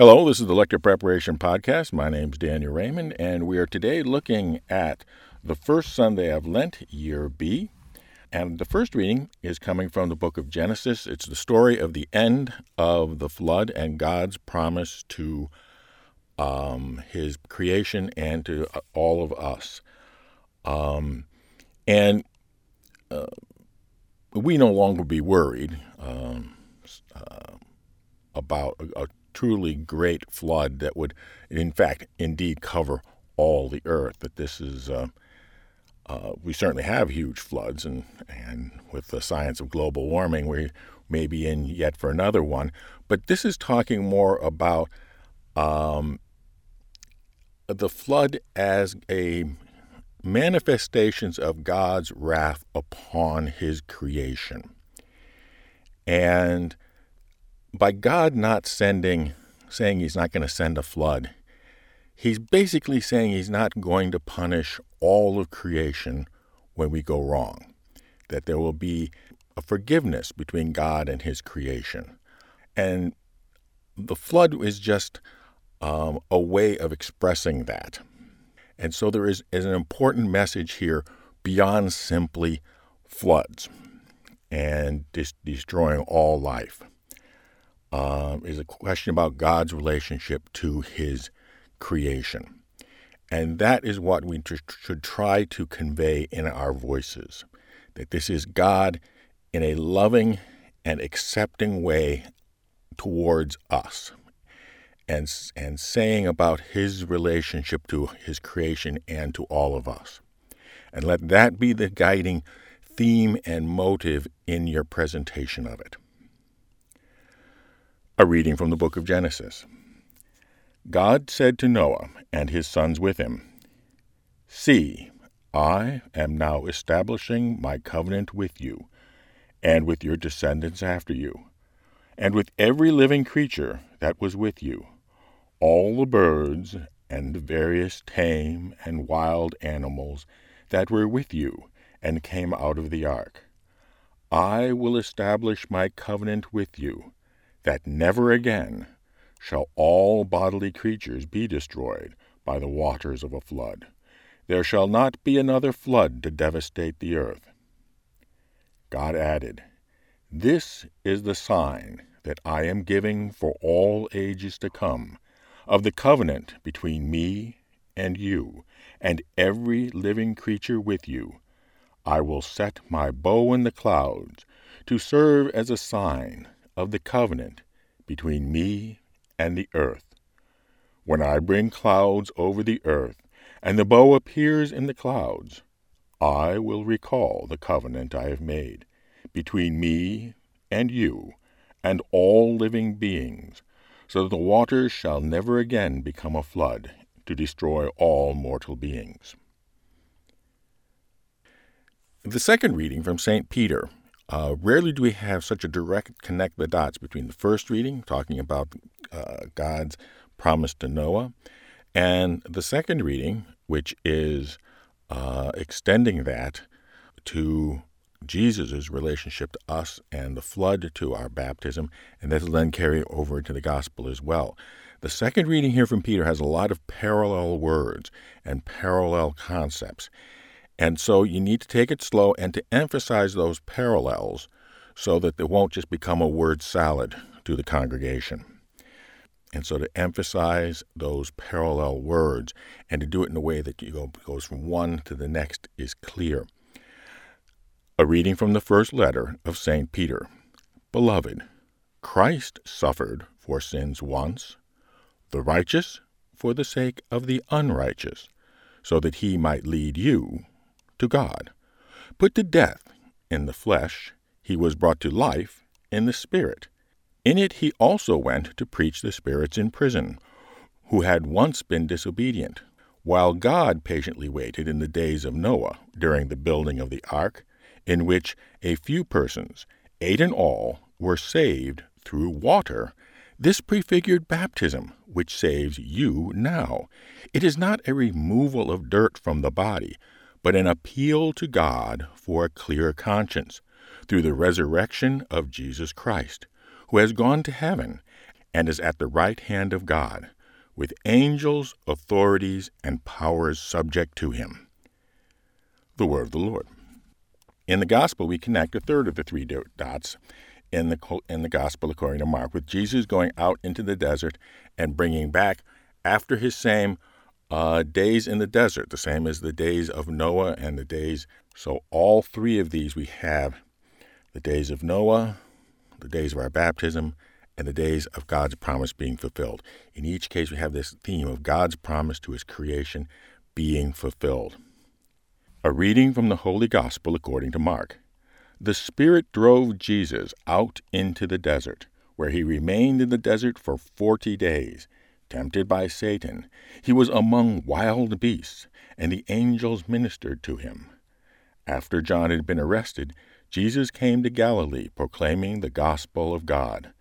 Hello, this is the Lector Preparation Podcast. My name is Daniel Raymond, and we are today looking at the first Sunday of Lent, Year B. And the first reading is coming from the book of Genesis. It's the story of the end of the flood and God's promise to um, his creation and to all of us. Um, and uh, we no longer be worried um, uh, about a, a truly great flood that would, in fact, indeed cover all the earth. That this is, uh, uh, we certainly have huge floods, and, and with the science of global warming, we may be in yet for another one. But this is talking more about um, the flood as a manifestations of God's wrath upon his creation. And by God not sending, saying he's not going to send a flood, he's basically saying he's not going to punish all of creation when we go wrong, that there will be a forgiveness between God and his creation. And the flood is just um, a way of expressing that. And so there is, is an important message here beyond simply floods and destroying all life uh, is a question about God's relationship to his creation. And that is what we tr- should try to convey in our voices that this is God in a loving and accepting way towards us. And, and saying about his relationship to his creation and to all of us. And let that be the guiding theme and motive in your presentation of it. A reading from the book of Genesis. God said to Noah and his sons with him, See, I am now establishing my covenant with you, and with your descendants after you, and with every living creature that was with you, all the birds and the various tame and wild animals that were with you and came out of the ark. I will establish my covenant with you that never again shall all bodily creatures be destroyed by the waters of a flood. There shall not be another flood to devastate the earth. God added, This is the sign that I am giving for all ages to come of the covenant between me and you and every living creature with you. I will set my bow in the clouds to serve as a sign of the covenant between me and the earth. When I bring clouds over the earth, and the bow appears in the clouds, I will recall the covenant I have made between me and you and all living beings, so that the waters shall never again become a flood to destroy all mortal beings. The second reading from St. Peter uh, rarely do we have such a direct connect the dots between the first reading, talking about uh, God's promise to Noah, and the second reading, which is uh, extending that to Jesus' relationship to us and the flood to our baptism, and that will then carry over into the gospel as well. The second reading here from Peter has a lot of parallel words and parallel concepts. And so you need to take it slow and to emphasize those parallels so that they won't just become a word salad to the congregation. And so to emphasize those parallel words and to do it in a way that you go, goes from one to the next is clear. A reading from the first letter of St. Peter. Beloved, Christ suffered for sins once, the righteous for the sake of the unrighteous, so that he might lead you to God. Put to death in the flesh, he was brought to life in the Spirit. In it he also went to preach the spirits in prison, who had once been disobedient, while God patiently waited in the days of Noah during the building of the ark, in which a few persons, eight in all, were saved through water. This prefigured baptism, which saves you now. It is not a removal of dirt from the body, but an appeal to God for a clear conscience through the resurrection of Jesus Christ, who has gone to heaven and is at the right hand of God, with angels, authorities, and powers subject to him. The word of the Lord. In the Gospel, we connect a third of the three dots in the, in the Gospel according to Mark, with Jesus going out into the desert and bringing back, after his same uh, days in the desert, the same as the days of Noah and the days. So, all three of these we have the days of Noah, the days of our baptism, and the days of God's promise being fulfilled. In each case, we have this theme of God's promise to his creation being fulfilled. A reading from the Holy Gospel according to Mark. The Spirit drove Jesus out into the desert, where he remained in the desert for forty days tempted by Satan, he was among wild beasts, and the angels ministered to him. After John had been arrested, Jesus came to Galilee proclaiming the gospel of God.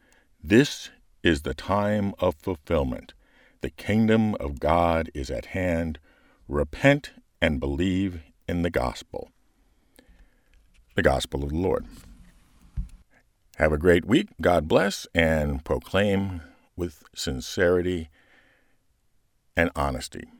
This is the time of fulfillment. The kingdom of God is at hand. Repent and believe in the gospel. The gospel of the Lord. Have a great week. God bless and proclaim with sincerity and honesty.